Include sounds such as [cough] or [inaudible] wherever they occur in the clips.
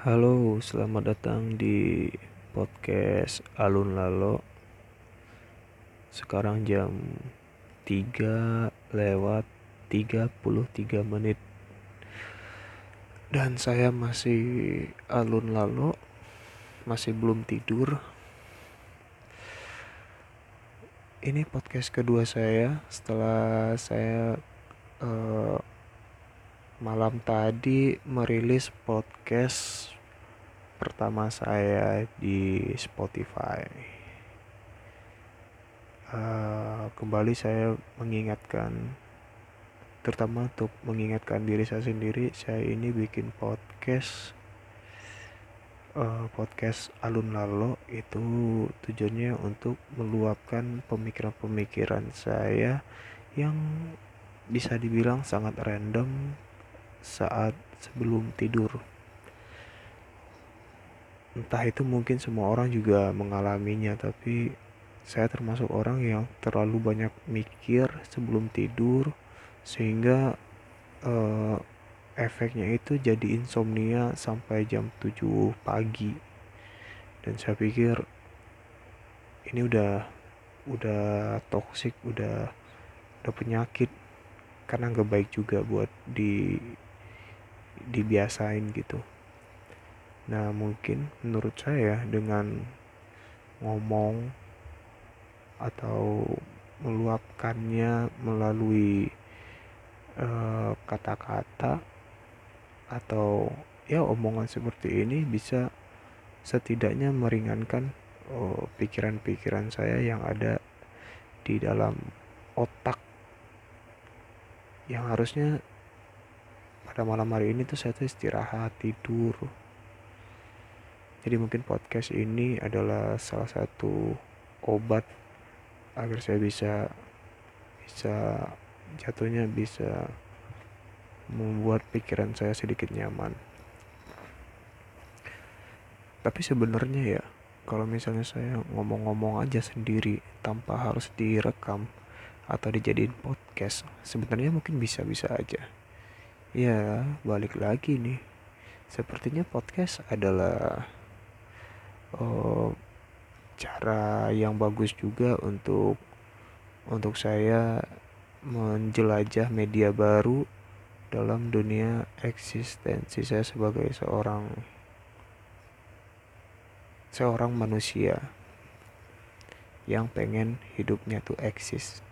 Halo, selamat datang di podcast Alun Lalo. Sekarang jam 3 lewat 33 menit. Dan saya masih alun lalo, masih belum tidur. Ini podcast kedua saya setelah saya uh, malam tadi merilis podcast pertama saya di Spotify. Uh, kembali saya mengingatkan, terutama untuk mengingatkan diri saya sendiri, saya ini bikin podcast, uh, podcast alun lalo itu tujuannya untuk meluapkan pemikiran-pemikiran saya yang bisa dibilang sangat random saat sebelum tidur. Entah itu mungkin semua orang juga mengalaminya tapi saya termasuk orang yang terlalu banyak mikir sebelum tidur sehingga uh, efeknya itu jadi insomnia sampai jam 7 pagi. Dan saya pikir ini udah udah toksik udah udah penyakit. Karena nggak baik juga buat di dibiasain gitu. Nah, mungkin menurut saya dengan ngomong atau meluapkannya melalui eh, kata-kata uh, atau ya omongan seperti ini bisa setidaknya meringankan oh, pikiran-pikiran uh, saya yang ada di dalam otak. Yang harusnya pada malam hari ini tuh saya tuh istirahat tidur jadi mungkin podcast ini adalah salah satu obat agar saya bisa bisa jatuhnya bisa membuat pikiran saya sedikit nyaman. Tapi sebenarnya ya, kalau misalnya saya ngomong-ngomong aja sendiri tanpa harus direkam atau dijadiin podcast, sebenarnya mungkin bisa-bisa aja. Ya, balik lagi nih. Sepertinya podcast adalah uh, cara yang bagus juga untuk untuk saya menjelajah media baru dalam dunia eksistensi saya sebagai seorang seorang manusia yang pengen hidupnya tuh eksis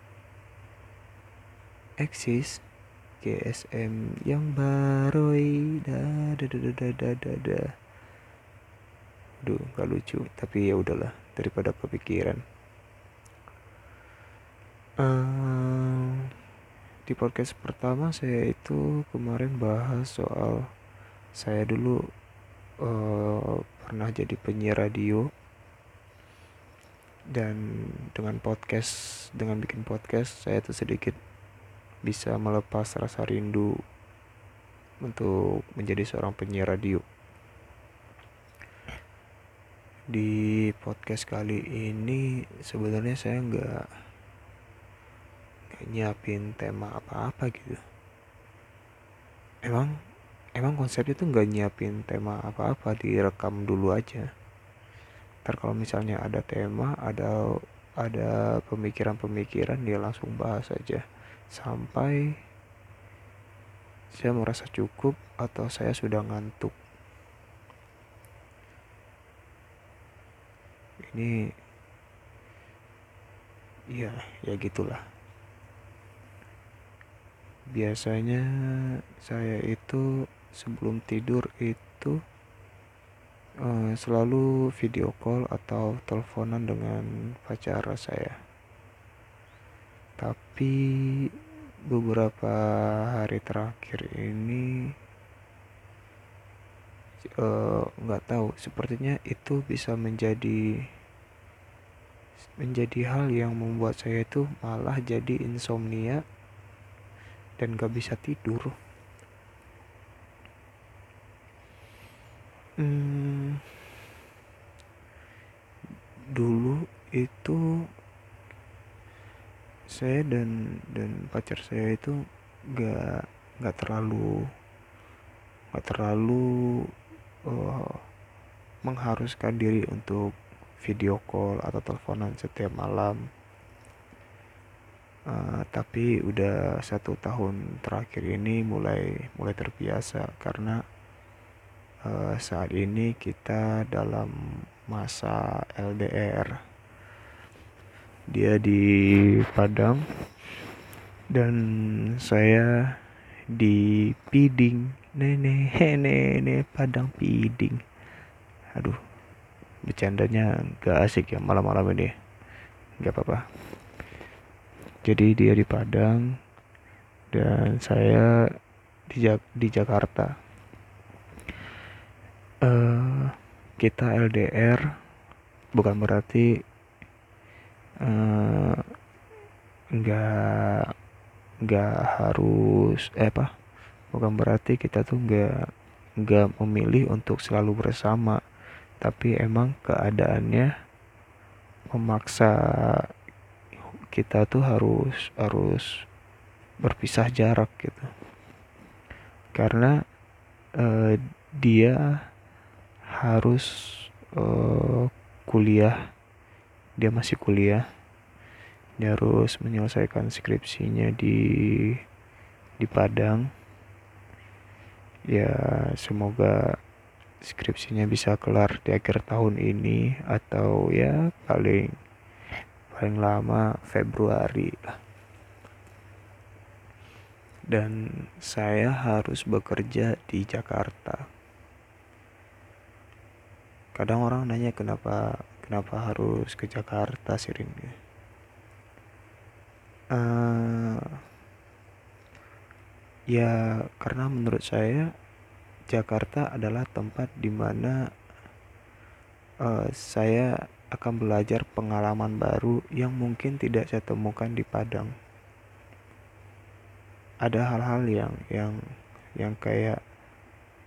eksis GSM yang baru da da da da da da da Duh, gak lucu. Tapi ya udahlah, daripada kepikiran. Uh, di podcast pertama saya itu kemarin bahas soal saya dulu uh, pernah jadi penyiar radio dan dengan podcast dengan bikin podcast saya tuh sedikit bisa melepas rasa rindu untuk menjadi seorang penyiar radio. Di podcast kali ini sebenarnya saya nggak nyiapin tema apa-apa gitu. Emang emang konsepnya tuh nggak nyiapin tema apa-apa direkam dulu aja. Ntar kalau misalnya ada tema ada ada pemikiran-pemikiran dia langsung bahas aja sampai saya merasa cukup atau saya sudah ngantuk. Ini ya ya gitulah. Biasanya saya itu sebelum tidur itu uh, selalu video call atau teleponan dengan pacar saya tapi beberapa hari terakhir ini eh, nggak uh, tahu sepertinya itu bisa menjadi menjadi hal yang membuat saya itu malah jadi insomnia dan gak bisa tidur. Hmm, dulu itu saya dan dan pacar saya itu gak gak terlalu gak terlalu uh, mengharuskan diri untuk video call atau teleponan setiap malam. Uh, tapi udah satu tahun terakhir ini mulai mulai terbiasa karena uh, saat ini kita dalam masa LDR dia di Padang. Dan saya di Piding. Nenek nenek Padang Piding. Aduh bercandanya gak asik ya malam-malam ini. Gak apa-apa. Jadi dia di Padang dan saya di, Jak di Jakarta. Uh, kita LDR bukan berarti uh, nggak nggak harus eh apa? Bukan berarti kita tuh nggak nggak memilih untuk selalu bersama tapi emang keadaannya memaksa kita tuh harus harus berpisah jarak gitu. Karena uh, dia harus uh, kuliah dia masih kuliah. Dia harus menyelesaikan skripsinya di di Padang. Ya semoga skripsinya bisa kelar di akhir tahun ini atau ya paling paling lama Februari dan saya harus bekerja di Jakarta. Kadang orang nanya kenapa kenapa harus ke Jakarta sih uh, ya karena menurut saya Jakarta adalah tempat di mana uh, saya akan belajar pengalaman baru yang mungkin tidak saya temukan di Padang. Ada hal-hal yang yang yang kayak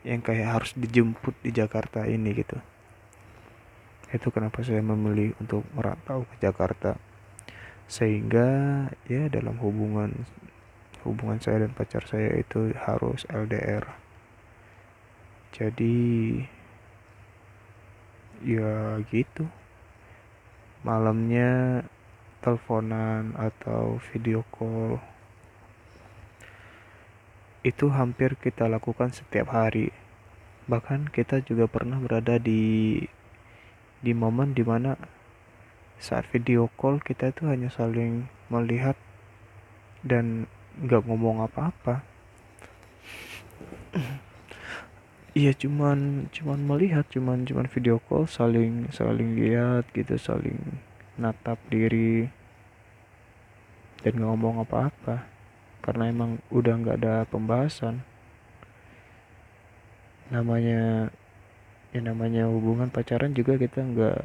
yang kayak harus dijemput di Jakarta ini gitu. Itu kenapa saya memilih untuk merantau ke Jakarta. Sehingga ya dalam hubungan hubungan saya dan pacar saya itu harus LDR jadi ya gitu. Malamnya teleponan atau video call. Itu hampir kita lakukan setiap hari. Bahkan kita juga pernah berada di di momen di mana saat video call kita itu hanya saling melihat dan nggak ngomong apa-apa. [clears throat] Iya cuman cuman melihat cuman cuman video call saling saling lihat gitu saling natap diri dan nggak ngomong apa-apa karena emang udah nggak ada pembahasan. Namanya ya namanya hubungan pacaran juga kita nggak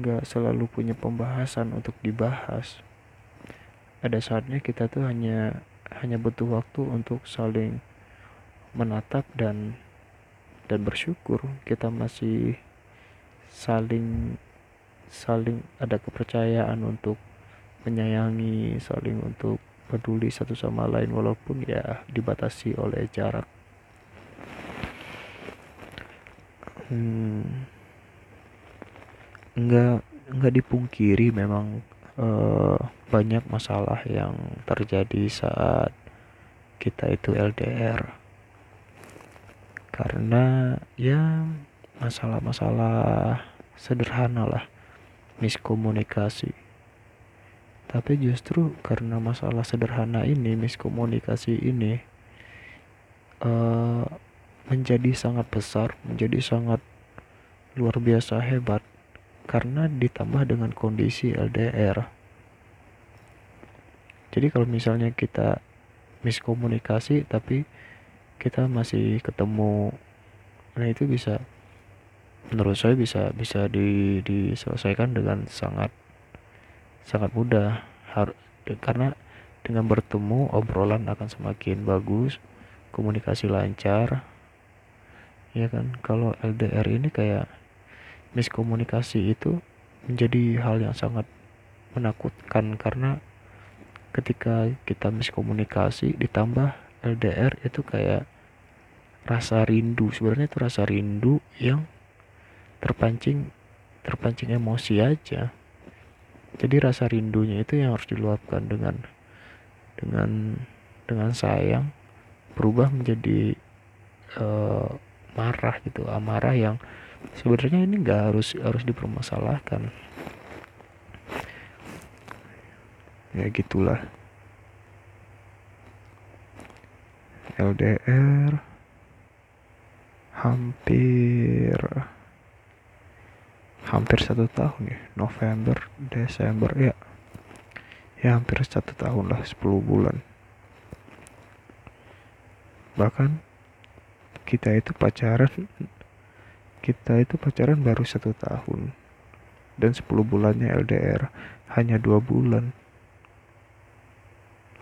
nggak selalu punya pembahasan untuk dibahas. Ada saatnya kita tuh hanya hanya butuh waktu untuk saling menatap dan dan bersyukur kita masih saling saling ada kepercayaan untuk menyayangi saling untuk peduli satu sama lain walaupun ya dibatasi oleh jarak hmm. Nggak nggak dipungkiri memang uh, banyak masalah yang terjadi saat kita itu LDR karena ya masalah-masalah sederhana lah miskomunikasi. Tapi justru karena masalah sederhana ini miskomunikasi ini uh, menjadi sangat besar menjadi sangat luar biasa hebat karena ditambah dengan kondisi LDR. Jadi kalau misalnya kita miskomunikasi tapi kita masih ketemu nah itu bisa menurut saya bisa bisa di, diselesaikan dengan sangat sangat mudah har, karena dengan bertemu obrolan akan semakin bagus komunikasi lancar ya kan? Kalau LDR ini kayak miskomunikasi itu menjadi hal yang sangat menakutkan karena ketika kita miskomunikasi ditambah LDR itu kayak rasa rindu. Sebenarnya itu rasa rindu yang terpancing terpancing emosi aja. Jadi rasa rindunya itu yang harus diluapkan dengan dengan dengan sayang berubah menjadi uh, marah gitu amarah yang sebenarnya ini nggak harus harus dipermasalahkan. Ya gitulah. LDR hampir hampir satu tahun ya November Desember ya. Ya hampir satu tahun lah 10 bulan. Bahkan kita itu pacaran kita itu pacaran baru satu tahun dan 10 bulannya LDR hanya dua bulan.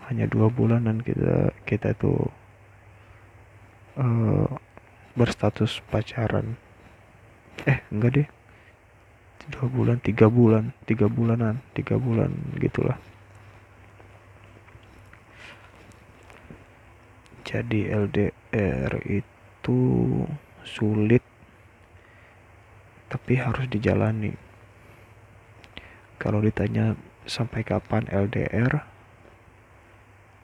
Hanya dua bulan dan kita kita tuh uh, berstatus pacaran. Eh enggak deh. Dua bulan tiga bulan tiga bulanan tiga bulan gitulah. Jadi LDR itu sulit tapi harus dijalani. Kalau ditanya sampai kapan LDR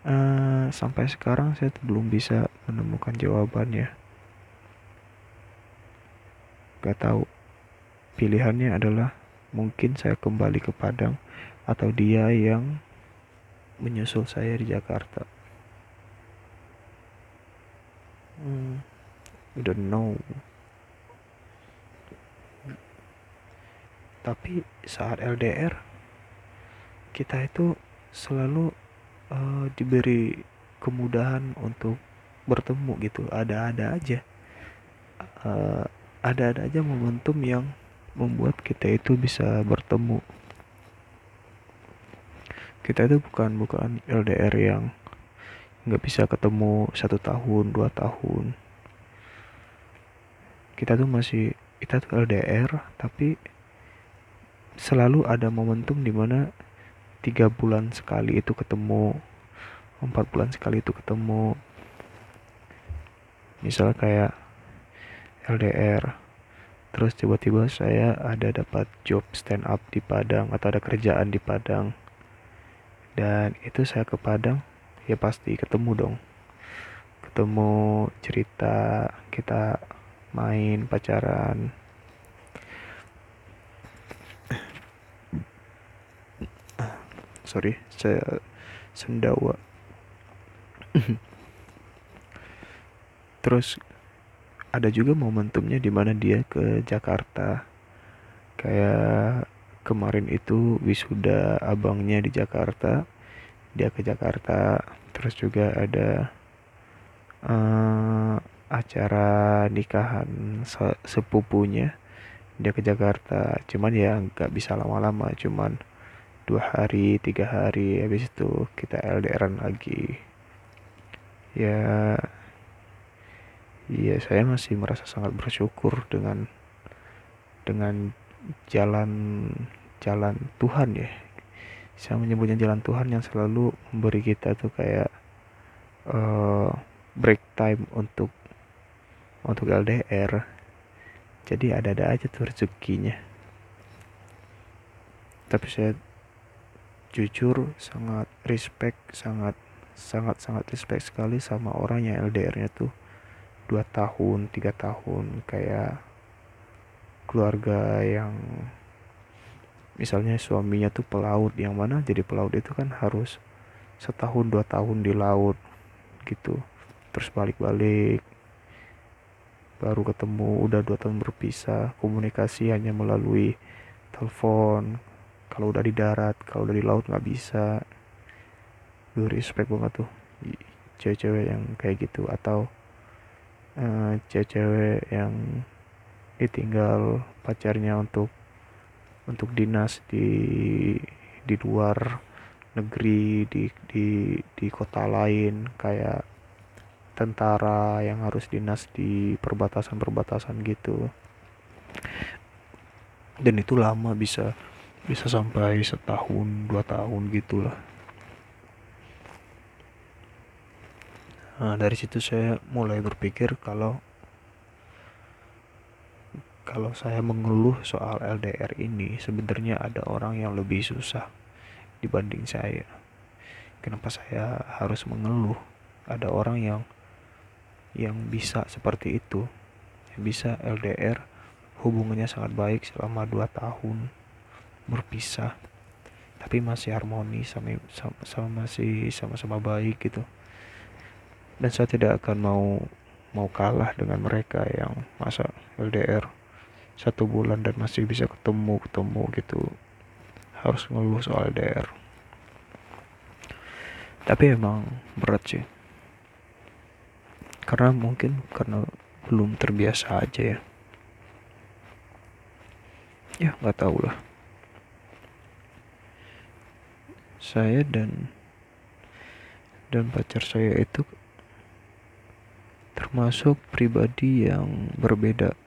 uh, eh, sampai sekarang saya belum bisa menemukan jawabannya. Gak tahu. Pilihannya adalah mungkin saya kembali ke Padang atau dia yang menyusul saya di Jakarta. Hmm, don't know. Tapi saat LDR kita itu selalu uh, diberi kemudahan untuk bertemu gitu. Ada-ada aja. Uh, ada-ada aja momentum yang membuat kita itu bisa bertemu kita itu bukan bukan LDR yang nggak bisa ketemu satu tahun dua tahun kita tuh masih kita tuh LDR tapi selalu ada momentum di mana tiga bulan sekali itu ketemu empat bulan sekali itu ketemu. Misal kayak LDR terus tiba-tiba saya ada dapat job stand up di Padang atau ada kerjaan di Padang. Dan itu saya ke Padang ya pasti ketemu dong. Ketemu cerita kita main pacaran. Sorry saya sendawa. Terus ada juga momentumnya di mana dia ke Jakarta. Kayak kemarin itu wisuda abangnya di Jakarta dia ke Jakarta. Terus juga ada uh, acara nikahan sepupunya dia ke Jakarta cuman ya nggak bisa lama-lama cuman dua hari tiga hari habis itu kita LDRan lagi ya Iya, saya masih merasa sangat bersyukur dengan dengan jalan jalan Tuhan ya. Saya menyebutnya jalan Tuhan yang selalu memberi kita tuh kayak uh, break time untuk untuk LDR. Jadi ada-ada aja tuh rezekinya. Tapi saya jujur sangat respect, sangat sangat sangat respect sekali sama orang yang LDR-nya tuh dua tahun tiga tahun kayak keluarga yang misalnya suaminya tuh pelaut yang mana jadi pelaut itu kan harus setahun dua tahun di laut gitu terus balik-balik baru ketemu udah dua tahun berpisah komunikasi hanya melalui telepon. Kalau udah di darat kalau udah di laut nggak bisa. Gue respect banget tuh cewek-cewek yang kayak gitu. Atau uh, cewek-cewek yang ditinggal pacarnya untuk untuk dinas di di luar negeri di di di kota lain. Kayak tentara yang harus dinas di perbatasan-perbatasan gitu. Dan itu lama bisa bisa sampai setahun dua tahun gitulah nah, dari situ saya mulai berpikir kalau kalau saya mengeluh soal LDR ini sebenarnya ada orang yang lebih susah dibanding saya. Kenapa saya harus mengeluh? Ada orang yang yang bisa seperti itu bisa LDR hubungannya sangat baik selama 2 tahun berpisah tapi masih harmoni sama, sama, sama masih sama-sama baik gitu. Dan saya tidak akan mau mau kalah dengan mereka yang masa LDR satu bulan dan masih bisa ketemu ketemu gitu. Harus ngeluh soal LDR tapi emang berat sih karena mungkin karena belum terbiasa aja ya. Ya nggak tahu lah. Saya dan dan pacar saya itu termasuk pribadi yang berbeda.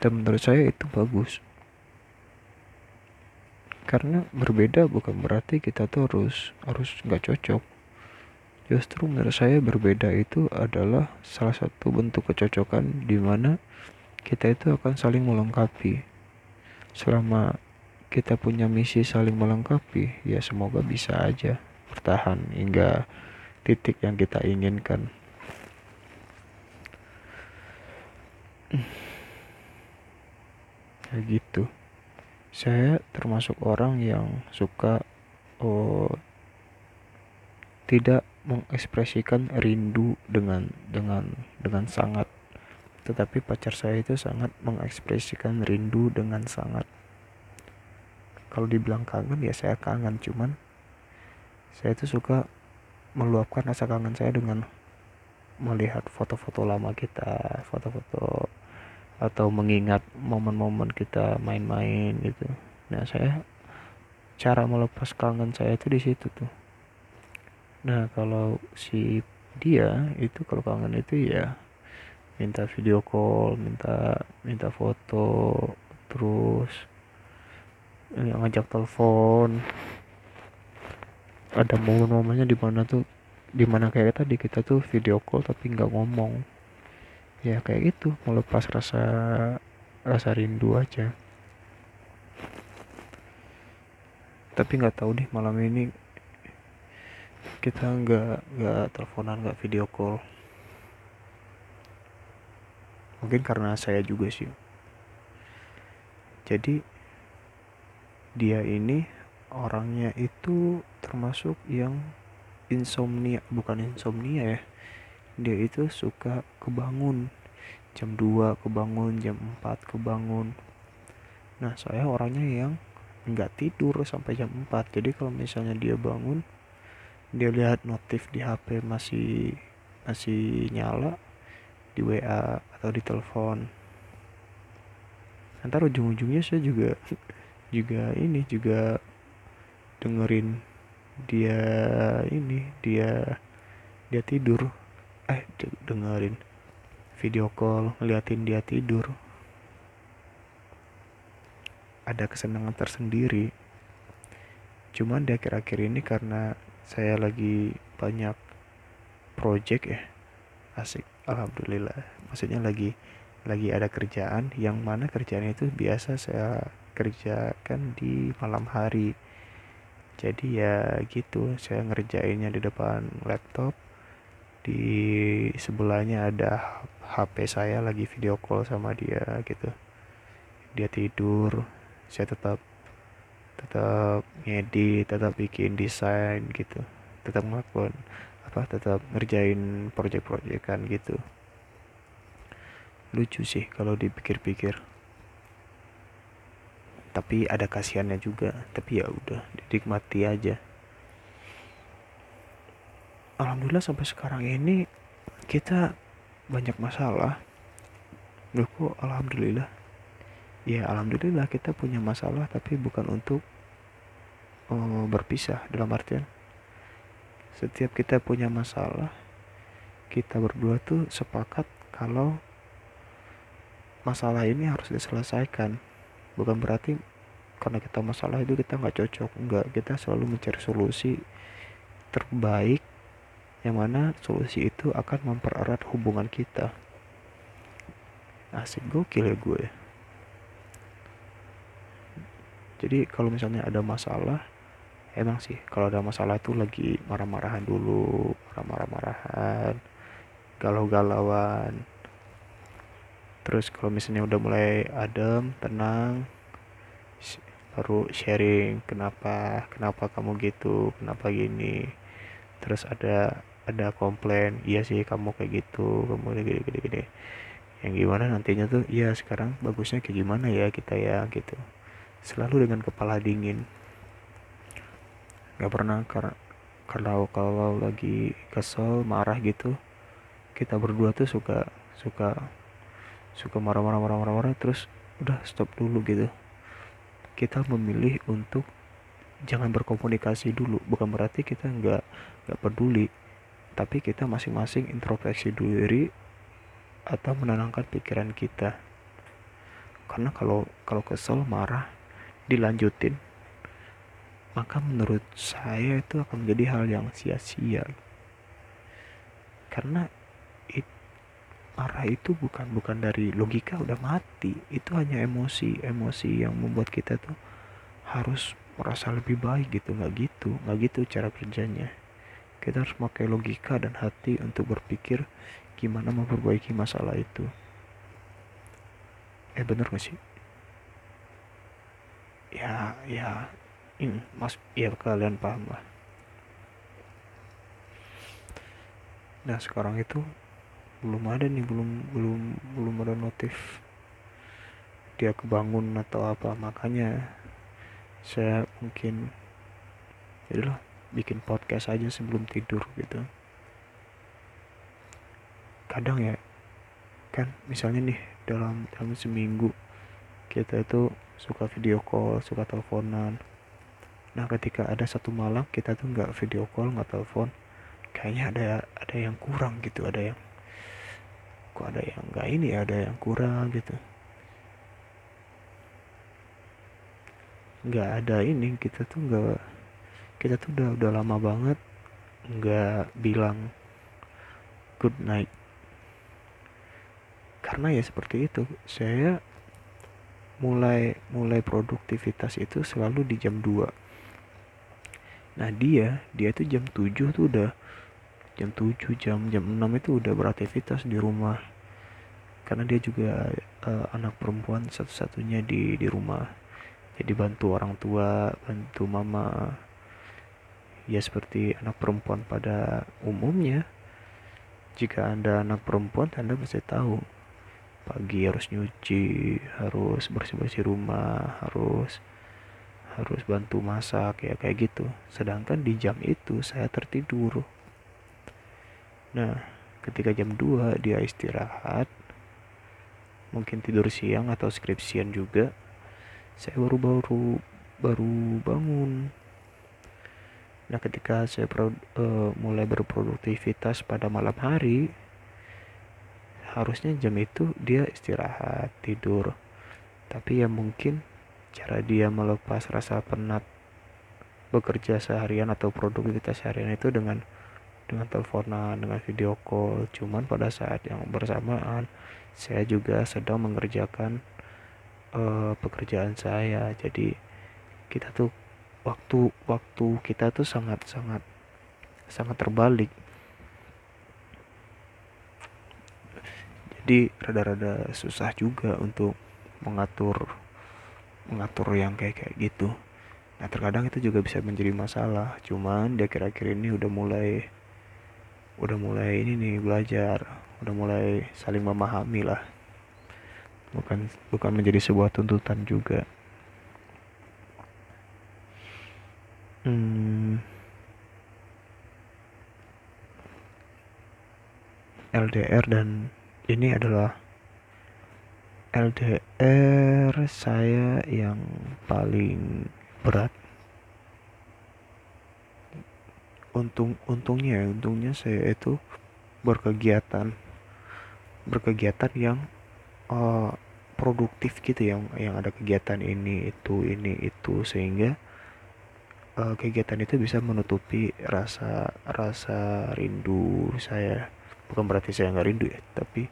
Dan menurut saya itu bagus. Karena berbeda bukan berarti kita tuh harus harus nggak cocok justru menurut saya berbeda itu adalah salah satu bentuk kecocokan di mana kita itu akan saling melengkapi. Selama kita punya misi saling melengkapi ya semoga bisa aja bertahan hingga titik yang kita inginkan. Kayak gitu. Saya termasuk orang yang suka oh, tidak mengekspresikan rindu dengan dengan dengan sangat. Tetapi pacar saya itu sangat mengekspresikan rindu dengan sangat. Kalau dibilang kangen ya saya kangen. Cuman saya itu suka meluapkan rasa kangen saya dengan melihat foto-foto lama kita foto-foto atau mengingat momen-momen kita main-main gitu. Nah saya cara melepas kangen saya itu di situ tuh nah kalau si dia itu kalau kangen itu ya minta video call minta minta foto terus yang ngajak telepon. Ada momen-momennya di mana tuh di mana kayak tadi kita tuh video call tapi nggak ngomong. Ya kayak gitu melepas rasa rasa rindu aja. Tapi nggak tahu deh malam ini kita nggak nggak teleponan nggak video call. Mungkin karena saya juga sih. Jadi dia ini orangnya itu termasuk yang insomnia bukan insomnia ya. Dia itu suka kebangun. Jam 2 kebangun jam 4 kebangun. Nah saya orangnya yang nggak tidur sampai jam 4 jadi kalau misalnya dia bangun dia lihat notif di HP masih masih nyala di WA atau di telepon. Ntar ujung-ujungnya saya juga [laughs] juga ini juga dengerin dia ini dia dia tidur. Eh dengerin video call ngeliatin dia tidur. Ada kesenangan tersendiri. Cuman di akhir-akhir ini karena saya lagi banyak project ya. Asik alhamdulillah. Maksudnya lagi lagi ada kerjaan. Yang mana kerjaan itu biasa saya kerjakan di malam hari. Jadi ya gitu saya ngerjainnya di depan laptop. Di sebelahnya ada HP saya lagi video call sama dia gitu. Dia tidur saya tetap tetap ngedit tetap bikin desain gitu. Tetap ngelakuin apa tetap ngerjain project-projectan gitu. Lucu sih kalau dipikir-pikir. Tapi ada kasihannya juga. Tapi ya udah dinikmati aja. Alhamdulillah sampai sekarang ini kita banyak masalah. Loh kok alhamdulillah? Ya alhamdulillah kita punya masalah tapi bukan untuk uh, berpisah dalam artian setiap kita punya masalah kita berdua tuh sepakat kalau masalah ini harus diselesaikan. Bukan berarti karena kita masalah itu kita nggak cocok enggak kita selalu mencari solusi terbaik yang mana solusi itu akan mempererat hubungan kita. Asik gokil ya gue. Jadi kalau misalnya ada masalah emang sih kalau ada masalah tuh lagi marah-marahan dulu marah-marah-marahan galau-galauan. Terus kalau misalnya udah mulai adem tenang baru sharing kenapa kenapa kamu gitu? Kenapa gini? Terus ada ada komplain iya sih kamu kayak gitu kamu gini gini gini. Yang gimana nantinya tuh iya sekarang bagusnya kayak gimana ya kita ya gitu. Selalu dengan kepala dingin nggak pernah karena kalau kalau lagi kesel marah gitu kita berdua tuh suka suka suka marah-marah marah-marah marah terus udah stop dulu gitu. Kita memilih untuk jangan berkomunikasi dulu bukan berarti kita nggak nggak peduli tapi kita masing-masing introspeksi diri atau menenangkan pikiran kita. Karena kalau kalau kesel marah dilanjutin maka menurut saya itu akan menjadi hal yang sia-sia. Karena it, marah itu bukan bukan dari logika udah mati. Itu hanya emosi emosi yang membuat kita tuh harus merasa lebih baik gitu. Nggak gitu nggak gitu cara kerjanya. Kita harus pakai logika dan hati untuk berpikir gimana memperbaiki masalah itu. Eh bener gak sih? Ya ya ini mas ya kalian paham lah. Nah sekarang itu belum ada nih belum belum belum ada notif dia kebangun atau apa. Makanya saya mungkin jadilah bikin podcast aja sebelum tidur gitu. Kadang ya kan misalnya nih dalam dalam seminggu kita itu suka video call suka teleponan nah ketika ada satu malam kita tuh nggak video call nggak telepon kayaknya ada ada yang kurang gitu ada yang kok ada yang nggak ini ya ada yang kurang gitu. Nggak ada ini kita tuh nggak kita tuh udah udah lama banget nggak bilang good night. Karena ya seperti itu saya mulai mulai produktivitas itu selalu di jam 2 nah dia dia tuh jam 7 tuh udah jam 7 jam jam 6 itu udah beraktivitas di rumah. Karena dia juga uh, anak perempuan satu-satunya di di rumah. Jadi bantu orang tua bantu mama. Ya seperti anak perempuan pada umumnya jika anda anak perempuan anda pasti tahu. Pagi harus nyuci harus bersih-bersih rumah harus harus bantu masak ya kayak gitu. Sedangkan di jam itu saya tertidur. Nah ketika jam 2 dia istirahat mungkin tidur siang atau skripsian juga saya baru baru baru bangun. Nah ketika saya pro, uh, mulai berproduktivitas pada malam hari harusnya jam itu dia istirahat tidur. Tapi ya mungkin cara dia melepas rasa penat bekerja seharian atau produktivitas harian itu dengan dengan teleponan dengan video call. Cuman pada saat yang bersamaan saya juga sedang mengerjakan uh, pekerjaan saya. Jadi kita tuh waktu waktu kita tuh sangat sangat sangat terbalik. Jadi rada-rada susah juga untuk mengatur mengatur yang kayak kayak gitu. Nah terkadang itu juga bisa menjadi masalah. Cuman dia kira-kira ini udah mulai udah mulai ini nih belajar. Udah mulai saling memahami lah. Bukan bukan menjadi sebuah tuntutan juga. Hmm, LDR dan ini adalah LDR saya yang paling berat. Untung untungnya ya untungnya saya itu berkegiatan berkegiatan yang uh, produktif gitu yang yang ada kegiatan ini itu ini itu sehingga uh, kegiatan itu bisa menutupi rasa rasa rindu saya. Bukan berarti saya nggak rindu ya tapi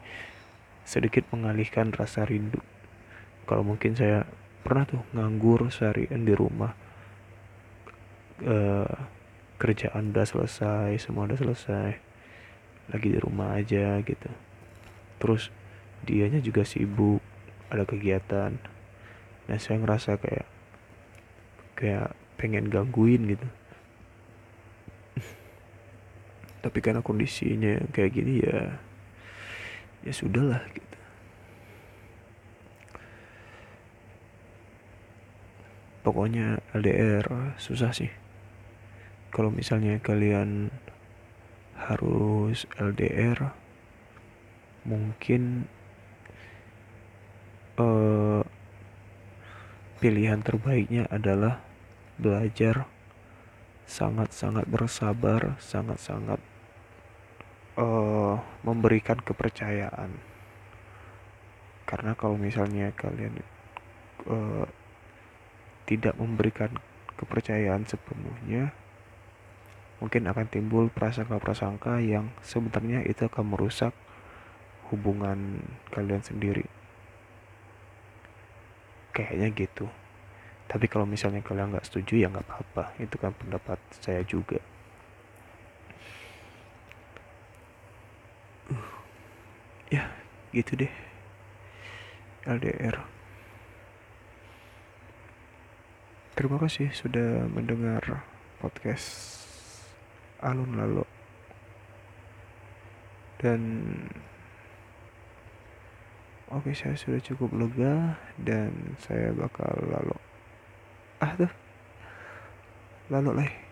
sedikit mengalihkan rasa rindu. Kalau mungkin saya pernah tuh nganggur seharian di rumah uh, kerjaan udah selesai semua udah selesai lagi di rumah aja gitu. Terus dianya juga sibuk ada kegiatan. Nah saya ngerasa kayak kayak pengen gangguin gitu. [laughs] Tapi karena kondisinya kayak gini ya ya sudahlah gitu. Pokoknya LDR susah sih. Kalau misalnya kalian harus LDR mungkin uh, pilihan terbaiknya adalah belajar sangat-sangat bersabar, sangat-sangat uh, memberikan kepercayaan. Karena kalau misalnya kalian uh, tidak memberikan kepercayaan sepenuhnya, mungkin akan timbul prasangka-prasangka yang sebenarnya itu akan merusak hubungan kalian sendiri. Kayaknya gitu tapi kalau misalnya kalian nggak setuju ya nggak apa-apa itu kan pendapat saya juga ya gitu deh. LDR terima kasih sudah mendengar podcast alun lalu dan oke saya sudah cukup lega dan saya bakal lalu ah tuh. Lalu lah